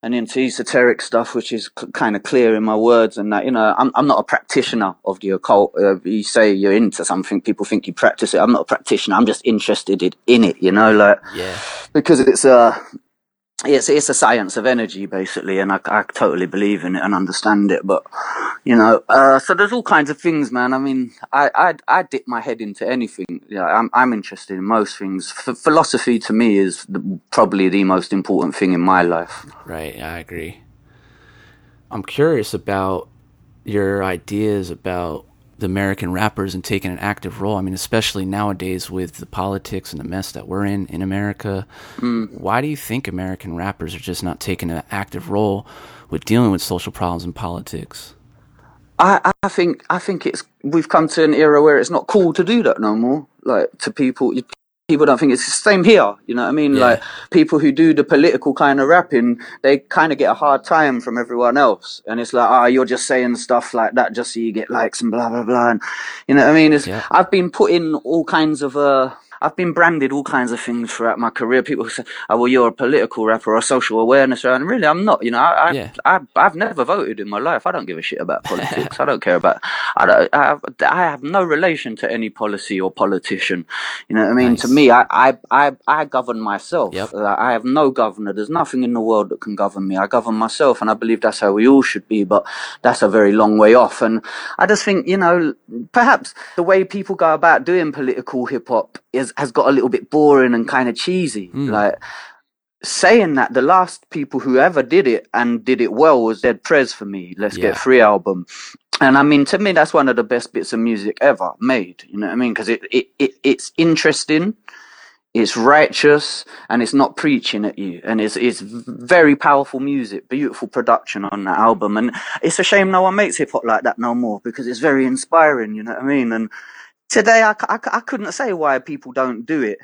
and into esoteric stuff, which is c- kind of clear in my words. And that, you know, I'm, I'm not a practitioner of the occult. Uh, you say you're into something, people think you practice it. I'm not a practitioner. I'm just interested in, in it, you know, like, Yeah. because it's a, it's, it's a science of energy, basically, and I, I totally believe in it and understand it. But, you know, uh, so there's all kinds of things, man. I mean, I, I, I dip my head into anything. Yeah, I'm, I'm interested in most things. F- philosophy to me is the, probably the most important thing in my life. Right, I agree. I'm curious about your ideas about the American rappers and taking an active role. I mean, especially nowadays with the politics and the mess that we're in in America. Mm. Why do you think American rappers are just not taking an active role with dealing with social problems and politics? I, I think I think it's we've come to an era where it's not cool to do that no more. Like to people, you- people don't think it's the same here. You know what I mean? Yeah. Like people who do the political kind of rapping, they kind of get a hard time from everyone else, and it's like, ah, you're just saying stuff like that just so you get likes and blah blah blah. And you know what I mean? It's, Yeah. I've been put in all kinds of uh. I've been branded all kinds of things throughout my career. People say, "Oh, well, you're a political rapper or a social awareness rapper." And really, I'm not. You know, I, I, Yeah. I, I've never voted in my life. I don't give a shit about politics. I don't care about. I don't. I have, I have no relation to any policy or politician. You know what I mean? To me, I, I, I, I govern myself. Yep. Uh, I have no governor. There's nothing in the world that can govern me. I govern myself, and I believe that's how we all should be. But that's a very long way off. And I just think, you know, perhaps the way people go about doing political hip hop is has got a little bit boring and kind of cheesy. Hmm. Like saying that the last people who ever did it and did it well was Dead Prez for me. Let's Yeah. Get Free album. And I mean, to me, that's one of the best bits of music ever made. You know what I mean? Because it, it, it, it's interesting, it's righteous, and it's not preaching at you. And it's, it's very powerful music, beautiful production on that album. And it's a shame no one makes hip hop like that no more because it's very inspiring. You know what I mean? And today, I I couldn't say why people don't do it.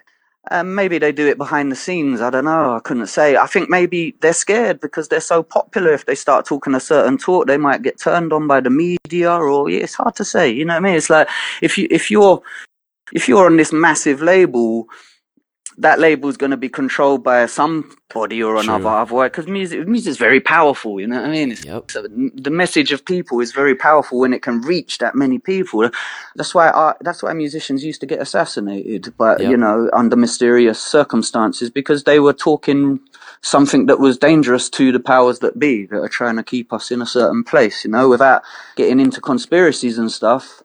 Um, maybe they do it behind the scenes. I don't know. I couldn't say. I think maybe they're scared because they're so popular. If they start talking a certain talk, they might get turned on by the media, or yeah, it's hard to say. You know what I mean? It's like if you if you're if you're on this massive label, that label is going to be controlled by somebody or another. True. Otherwise, because music, music is very powerful. You know what I mean? Yep. so the message of people is very powerful when it can reach that many people. That's why art, that's why musicians used to get assassinated, but Yep. you know, under mysterious circumstances because they were talking something that was dangerous to the powers that be that are trying to keep us in a certain place. You know, without getting into conspiracies and stuff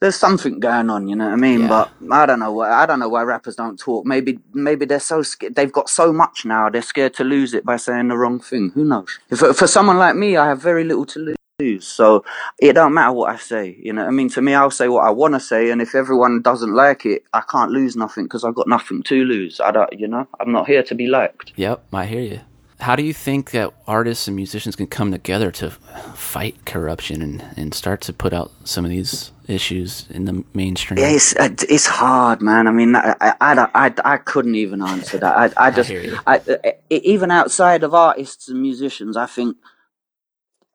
there's something going on, you know what I mean? Yeah. But I don't know why I don't know why rappers don't talk. Maybe maybe they're so scared. They've got so much now. They're scared to lose it by saying the wrong thing. Who knows? For, for someone like me, I have very little to lose. So it don't matter what I say. You know what I mean? To me, I'll say what I want to say, and if everyone doesn't like it, I can't lose nothing because I've got nothing to lose. I don't. You know, I'm not here to be liked. Yep, I hear you. How do you think that artists and musicians can come together to fight corruption and, and start to put out some of these issues in the mainstream? Yeah, it's uh, it's hard, man. I mean, I I, I, I, couldn't even answer that. I I just. I, I, even outside of artists and musicians, I think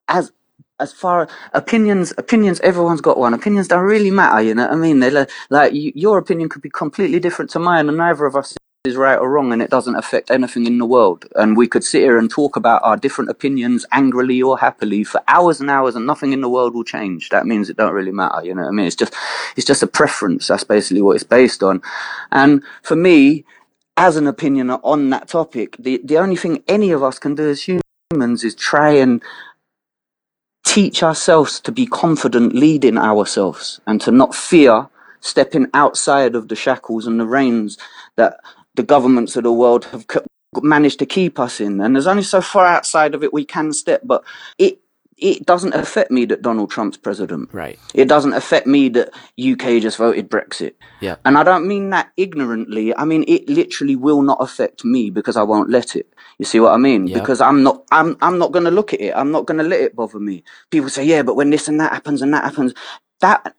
as as far opinions opinions everyone's got one opinions don't really matter you know what i mean they like, like you, your opinion could be completely different to mine and neither of us is right or wrong and it doesn't affect anything in the world. And we could sit here and talk about our different opinions angrily or happily for hours and hours and nothing in the world will change. That means it don't really matter you know what i mean? It's just it's just a preference. That's basically what it's based on. And for me as an opinion on that topic the the only thing any of us can do as humans is try and teach ourselves to be confident leading ourselves and to not fear stepping outside of the shackles and the reins that the governments of the world have managed to keep us in. And there's only so far outside of it we can step, but it it doesn't affect me that Donald Trump's president. Right. It doesn't affect me that UK just voted Brexit. Yeah. And I don't mean that ignorantly. I mean it literally will not affect me because I won't let it. You see what I mean? Yep. Because I'm not I'm I'm not gonna look at it. I'm not gonna let it bother me. People say, Yeah, but when this and that happens and that happens, that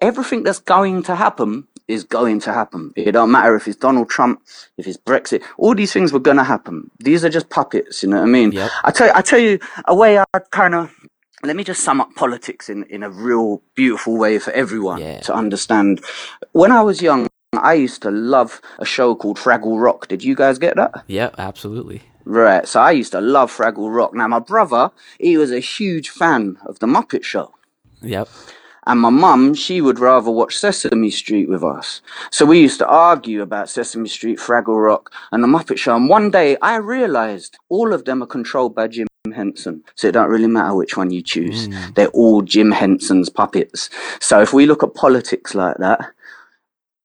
everything that's going to happen is going to happen. It don't matter if it's Donald Trump, if it's Brexit. All these things were going to happen. These are just puppets. You know what I mean? Yep. I tell you, I tell you a way I kind of. Let me just sum up politics in, in a real beautiful way for everyone Yeah. to understand. When I was young, I used to love a show called Fraggle Rock. Did you guys get that? Yeah, absolutely. Right. So I used to love Fraggle Rock. Now my brother, he was a huge fan of the Muppet Show. Yep. And my mum, she would rather watch Sesame Street with us. So we used to argue about Sesame Street, Fraggle Rock, and the Muppet Show. And one day I realized all of them are controlled by Jim Henson. So it don't really matter which one you choose. Hmm. They're all Jim Henson's puppets. So if we look at politics like that,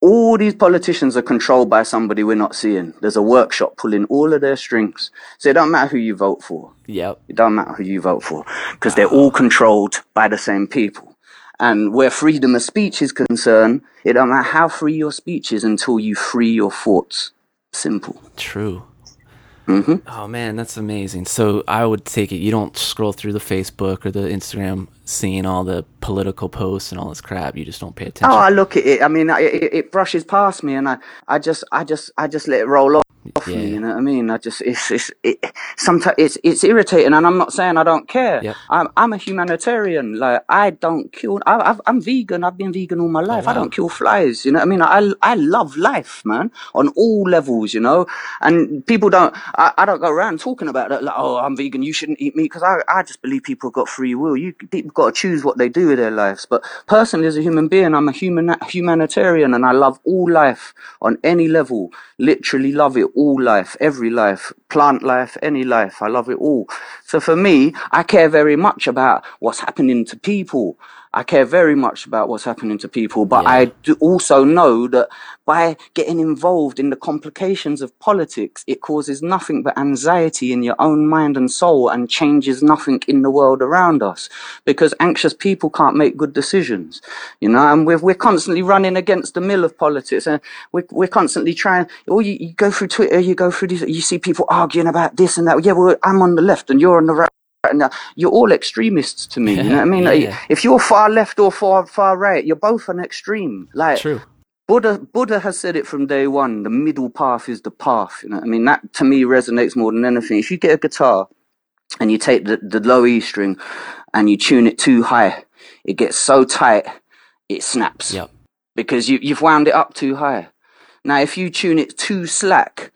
all these politicians are controlled by somebody we're not seeing. There's a workshop pulling all of their strings. So it don't matter who you vote for. Yep. It don't matter who you vote for because they're all controlled by the same people. And where freedom of speech is concerned, it don't matter how free your speech is until you free your thoughts. Simple. True. hmm Oh man, that's amazing. So I would take it you don't scroll through the Facebook or the Instagram seeing all the political posts and all this crap. You just don't pay attention. Oh, I look at it. I mean, it, it brushes past me, and I, I just, I just, I just let it roll off. Yeah. me, you know what I mean? I just, it's, it's, it, sometimes it's, it's irritating, and I'm not saying I don't care. Yep. I'm, I'm a humanitarian. Like I don't kill. I, I've, I'm vegan. I've been vegan all my life. Oh, I wow. don't kill flies. You know what I mean? I, I love life, man, on all levels. You know, and people don't. I, I don't go around talking about that. Like, oh, I'm vegan. You shouldn't eat meat because I, I just believe people have got free will. You people got to choose what they do with their lives. But personally, as a human being, I'm a human humanitarian, and I love all life on any level. Literally love it. All life, every life, plant life, any life. I love it all. So for me, I care very much about what's happening to people. I care very much about what's happening to people, but Yeah. I do also know that by getting involved in the complications of politics, it causes nothing but anxiety in your own mind and soul and changes nothing in the world around us. Because anxious people can't make good decisions, you know, and we're, we're constantly running against the mill of politics and we're, we're constantly trying, or you, you go through Twitter, you go through this, you see people arguing about this and that. Yeah, well, I'm on the left and you're on the right. Uh, you're all extremists to me. You know what I mean? Like, Yeah. if you're far left or far far right, you're both an extreme. Like True. Buddha, Buddha has said it from day one. The middle path is the path. You know, what I mean that to me resonates more than anything. If you get a guitar and you take the, the low E string and you tune it too high, it gets so tight, it snaps. Yep. because you, you've wound it up too high. Now, if you tune it too slack,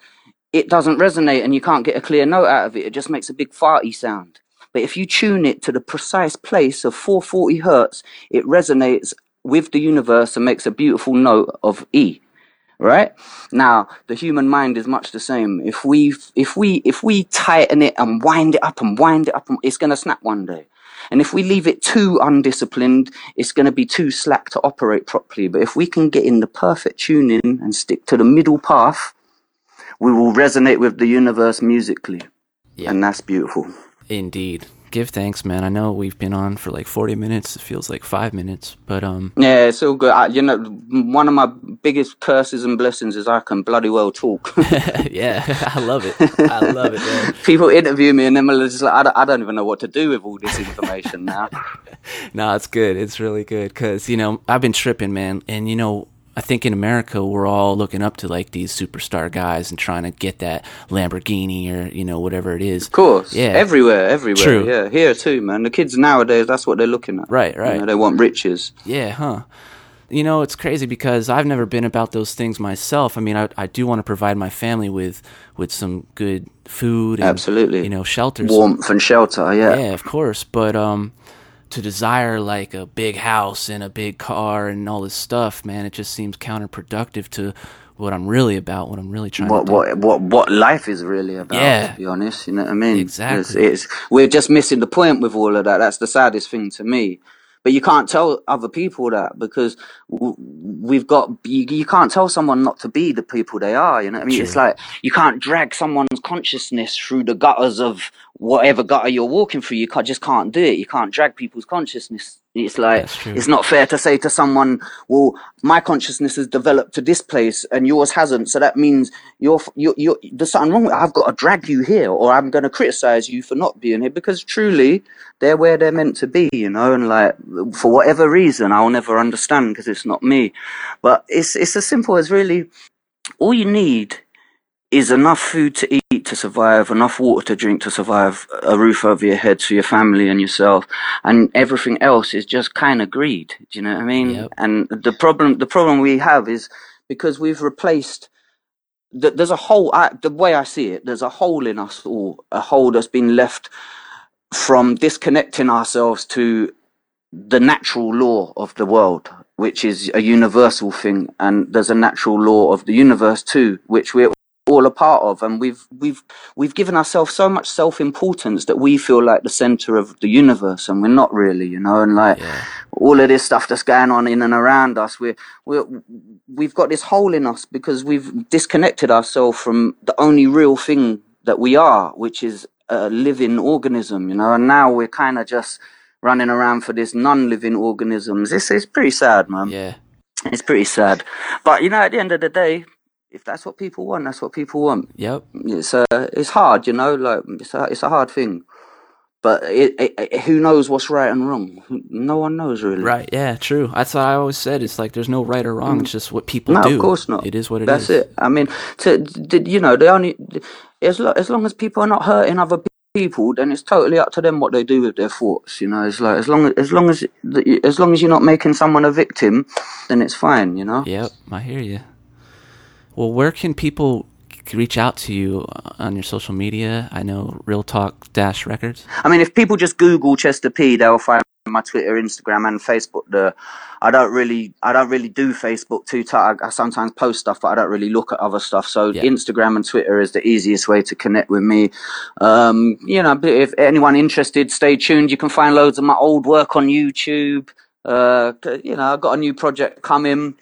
it doesn't resonate and you can't get a clear note out of it. It just makes a big farty sound. But if you tune it to the precise place of 440 hertz, it resonates with the universe and makes a beautiful note of E. Right now, the human mind is much the same. If we if we if we tighten it and wind it up and wind it up, it's gonna snap one day. And if we leave it too undisciplined, it's going to be too slack to operate properly. But if we can get in the perfect tuning and stick to the middle path, we will resonate with the universe musically. Yeah. And that's beautiful. Indeed. Give thanks, man. I know we've been on for like 40 minutes. It feels like five minutes, but um, Yeah, it's all good. I, you know, one of my biggest curses and blessings is I can bloody well talk. yeah, I love it. I love it, man. People interview me and then they're just like, I don't, I don't even know what to do with all this information now. No, it's good. It's really good because you know I've been tripping, man, and you know I think in America we're all looking up to like these superstar guys and trying to get that Lamborghini or you know whatever it is. Of course. Yeah. Everywhere, everywhere. True. Yeah. Here too, man. The kids nowadays, that's what they're looking at. Right, You right. know, they want riches. Yeah, huh. You know, it's crazy because I've never been about those things myself. I mean, I, I do want to provide my family with with some good food and Absolutely. you know, shelters. Warmth and shelter, yeah. Yeah, of course. But um, to desire like a big house and a big car and all this stuff, man, it just seems counterproductive to what I'm really about. What I'm really trying What to do. what what what life is really about? Yeah. To be honest, you know what I mean. Exactly. It's, it's we're just missing the point with all of that. That's the saddest thing to me. But you can't tell other people that because we've got you, you can't tell someone not to be the people they are. You know what I mean? It's like you can't drag someone's consciousness through the gutters of whatever gutter you're walking through. You can't, just can't do it. You can't drag people's consciousness. It's like it's not fair to say to someone, "Well, my consciousness has developed to this place and yours hasn't." So that means you're you're, you're there's something wrong. With. I've got to drag you here, or I'm going to criticize you for not being here because truly they're where they're meant to be, you know. And like for whatever reason, I'll never understand because it's not me. But it's it's as simple as really all you need is enough food to eat to survive, enough water to drink to survive, a roof over your head for your family and yourself, and everything else is just kind of greed. Do you know what I mean? Yep. And the problem, the problem we have is because we've replaced. th- There's a hole. I, the way I see it, there's a hole in us all, a hole that's been left from disconnecting ourselves to the natural law of the world, which is a universal thing, and there's a natural law of the universe too, which we're all a part of, and we've we've we've given ourselves so much self-importance that we feel like the center of the universe, and we're not really, you know, and like Yeah. all of this stuff that's going on in and around us, we're we're we've got this hole in us because we've disconnected ourselves from the only real thing that we are, which is a living organism, you know, and now we're kind of just running around for this non-living organisms. It's it's pretty sad, man. Yeah. It's pretty sad. But you know, at the end of the day, if that's what people want, that's what people want. Yep. It's uh, it's hard, you know, like it's a it's a hard thing. But it, it, it, who knows what's right and wrong? No one knows really. Right. Yeah. True. That's what I always said. It's like there's no right or wrong. It's just what people Mm. No, do. of course not. It is what it That's is. it. I mean, to, you know, they only as lo- as long as people are not hurting other pe- people, then it's totally up to them what they do with their thoughts. You know, it's like as long as as long as as long as you're not making someone a victim, then it's fine. You know. Yep, I hear you. Well, where can people reach out to you on your social media? I know Real Talk Dash Records. I mean, if people just Google Chester P, they'll find my Twitter, Instagram, and Facebook. The I don't really, I don't really do Facebook too tight. I, I sometimes post stuff, but I don't really look at other stuff. So Yeah. Instagram and Twitter is the easiest way to connect with me. Um, you know, if anyone interested, stay tuned. You can find loads of my old work on YouTube. Uh, you know, I've got a new project coming.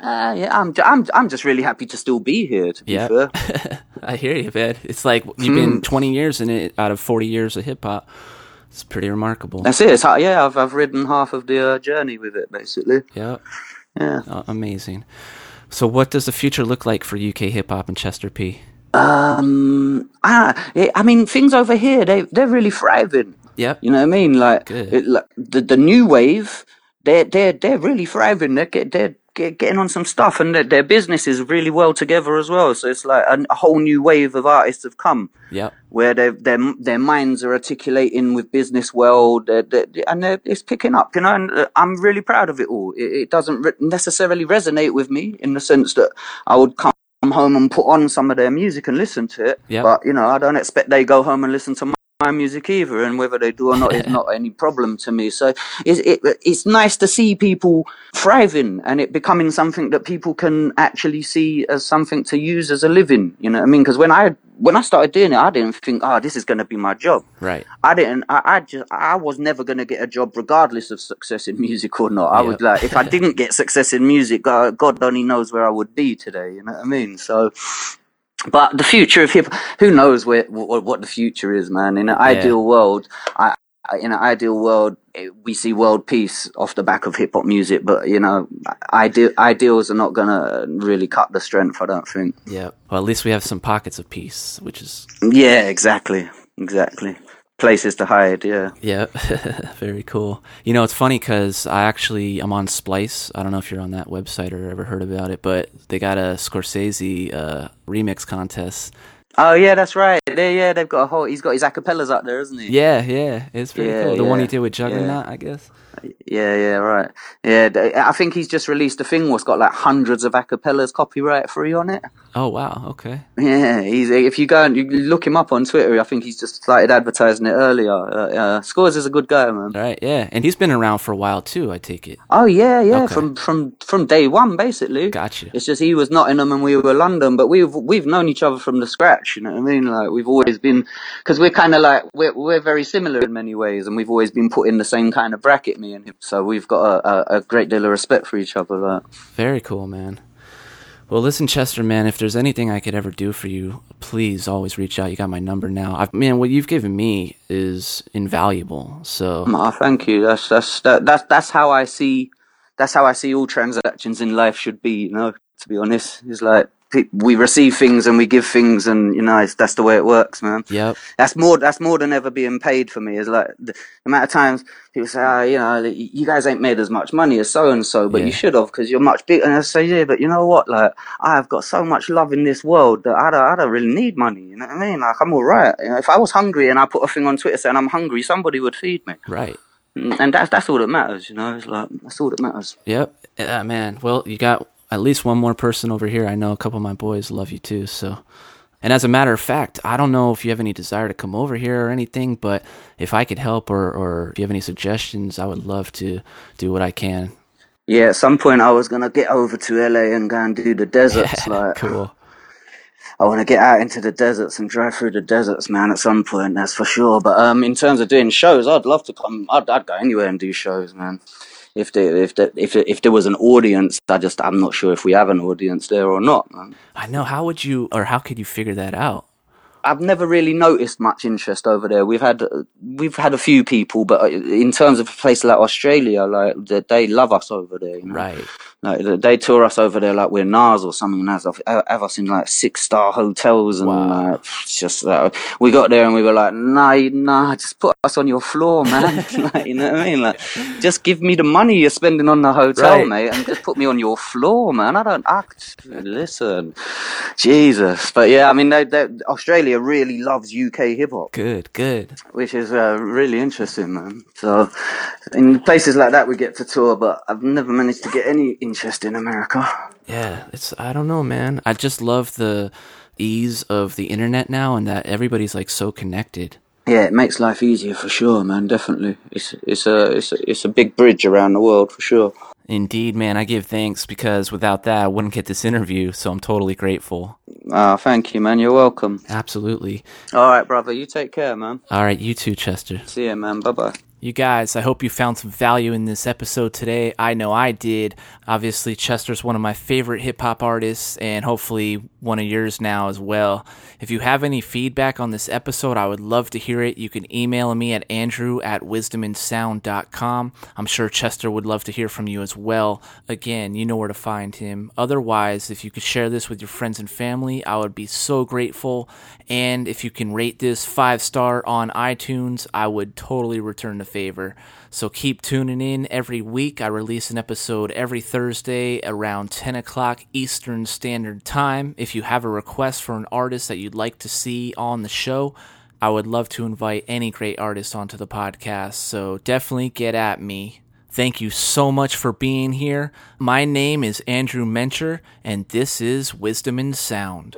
Uh, yeah, I'm, I'm, I'm just really happy to still be here. To be Yeah. fair. I hear you, man. It's like you've Hmm. been 20 years in it out of 40 years of hip hop. It's pretty remarkable. That's it. It's, yeah, I've, I've ridden half of the uh, journey with it, basically. Yep. Yeah. Uh, amazing. So, what does the future look like for UK hip hop and Chester P? Um, I, I mean, things over here they they're really thriving. Yep. You know what I mean? Like, it, like the the new wave, they're they're they're really thriving. They're get, they're get, getting on some stuff, and their, their business is really well together as well. So it's like a, a whole new wave of artists have come Yep. where their their their minds are articulating with business well, they're, they're, and they're, it's picking up, you know. And uh, I'm really proud of it all. It, it doesn't re- necessarily resonate with me in the sense that I would come home and put on some of their music and listen to it. Yep. But you know, I don't expect they go home and listen to my, music either, and whether they do or not is not any problem to me. So it's it, it's nice to see people thriving and it becoming something that people can actually see as something to use as a living. You know what I mean? Because when I when I started doing it, I didn't think, oh, this is going to be my job. Right. I didn't. I, I just. I was never going to get a job, regardless of success in music or not. I Yeah. was like, if I didn't get success in music, God, God only knows where I would be today. You know what I mean? So, but the future of hip, who knows where what, what the future is, man? In an ideal world, I. In an ideal world, eh, we see world peace off the back of hip hop music, but you know, ideal ideals are not gonna really cut the strength. I don't think. yeah Well, at least we have some pockets of peace, which is Yeah, exactly, exactly. Places to hide. Yeah. yeah, very cool. You know, it's funny because I actually I'm on Splice. I don't know if you're on that website or ever heard about it, but they got a Scorzayzee uh, remix contest. Oh yeah, that's right. They, yeah, they've got a whole. He's got his acapellas up there, isn't he? Yeah, yeah, it's pretty Yeah, cool. The one he did with Juggernaut, I guess. Yeah, yeah, right. Yeah, they- I think he's just released a thing what's got like hundreds of acapellas copyright free on it. Oh wow, okay. Yeah, he's if you go and you look him up on Twitter, I think he's just started advertising it earlier. Uh, uh, Scores is a good guy, man. All right, yeah, and he's been around for a while too. I take it. Oh yeah, yeah, Okay. from from from day one basically. Gotcha. It's just he was Nottingham and we were London, but we've we've known each other from the scratch. You know what I mean? Like we've always been because we're kind of like we're we're very similar in many ways, and we've always been put in the same kind of bracket, me and him. So we've got a, a, a great deal of respect for each other. Like. Very cool, man. Well, listen, Chester, man. If there's anything I could ever do for you, please always reach out. You got my number now. I, man, what you've given me is invaluable. So Oh, thank you. That's that's that, that's that's how I see. That's how I see all transactions in life should be. You know, to be honest, it's like we receive things and we give things, and you know, it's, that's the way it works, man. yeah That's more. That's more than ever being paid for me. Is like the amount of times people say, "Ah, you know, you guys ain't made as much money as so and so, but Yeah. you should have because you're much bigger." And I say, "Yeah, but you know what? Like, I've got so much love in this world that I don't, I don't really need money. You know what I mean? Like, I'm all right. You know, if I was hungry and I put a thing on Twitter saying I'm hungry, somebody would feed me, Right. and that's that's all that matters. You know, it's like that's all that matters. Yep. Yeah, man. Well, you got at least one more person over here. I know a couple of my boys love you too. So, and as a matter of fact, I don't know if you have any desire to come over here or anything, but if I could help or or if you have any suggestions, I would love to do what I can. Yeah, at some point I was gonna get over to LA and go and do the deserts. like, cool. I want to get out into the deserts and drive through the deserts, man. At some point, that's for sure. But um, in terms of doing shows, I'd love to come. I'd, I'd go anywhere and do shows, man. If there, if there, if if there was an audience, I just I'm not sure if we have an audience there or not, man. I know. How would you or how could you figure that out? I've never really noticed much interest over there. We've had we've had a few people, but in terms of a place like Australia, like they, they love us over there. You know? Right. Like they- tour us over there like we're Nas or something, and have, us in like six star hotels, and Wow. like, just we got there and we were like, nah, nah, just put us on your floor, man. like, you know what I mean? Like, just give me the money you're spending on the hotel, Right. mate, and just put me on your floor, man. I don't, act. listen, Jesus, but yeah, I mean, they, they, Australia really loves UK hip hop Good. Good. which is uh, really interesting, man. So, in places like that, we get to tour, but I've never managed to get any interest in America. Yeah, it's I don't know, man. I just love the ease of the internet now and that everybody's like so connected. Yeah, it makes life easier for sure, man. Definitely, it's it's a it's a, it's a big bridge around the world for sure. Indeed, man. I give thanks because without that, I wouldn't get this interview. So I'm totally grateful. Ah, thank you, man. You're welcome. Absolutely. All right, brother. You take care, man. All right, you too, Chester. See ya, man. Bye bye. You guys, I hope you found some value in this episode today. I know I did. Obviously, Chester's one of my favorite hip hop artists, and hopefully one of yours now as well. If you have any feedback on this episode, I would love to hear it. You can email me at andrew at wisdominsound.com. I'm sure Chester would love to hear from you as well. Again, you know where to find him. Otherwise, if you could share this with your friends and family, I would be so grateful. And if you can rate this five star on iTunes, I would totally return the favor. So keep tuning in every week. I release an episode every Thursday around 10 o'clock Eastern Standard Time. If you have a request for an artist that you'd like to see on the show, I would love to invite any great artist onto the podcast. So definitely get at me. Thank you so much for being here. My name is Andrew Mencher, and this is Wisdom in Sound.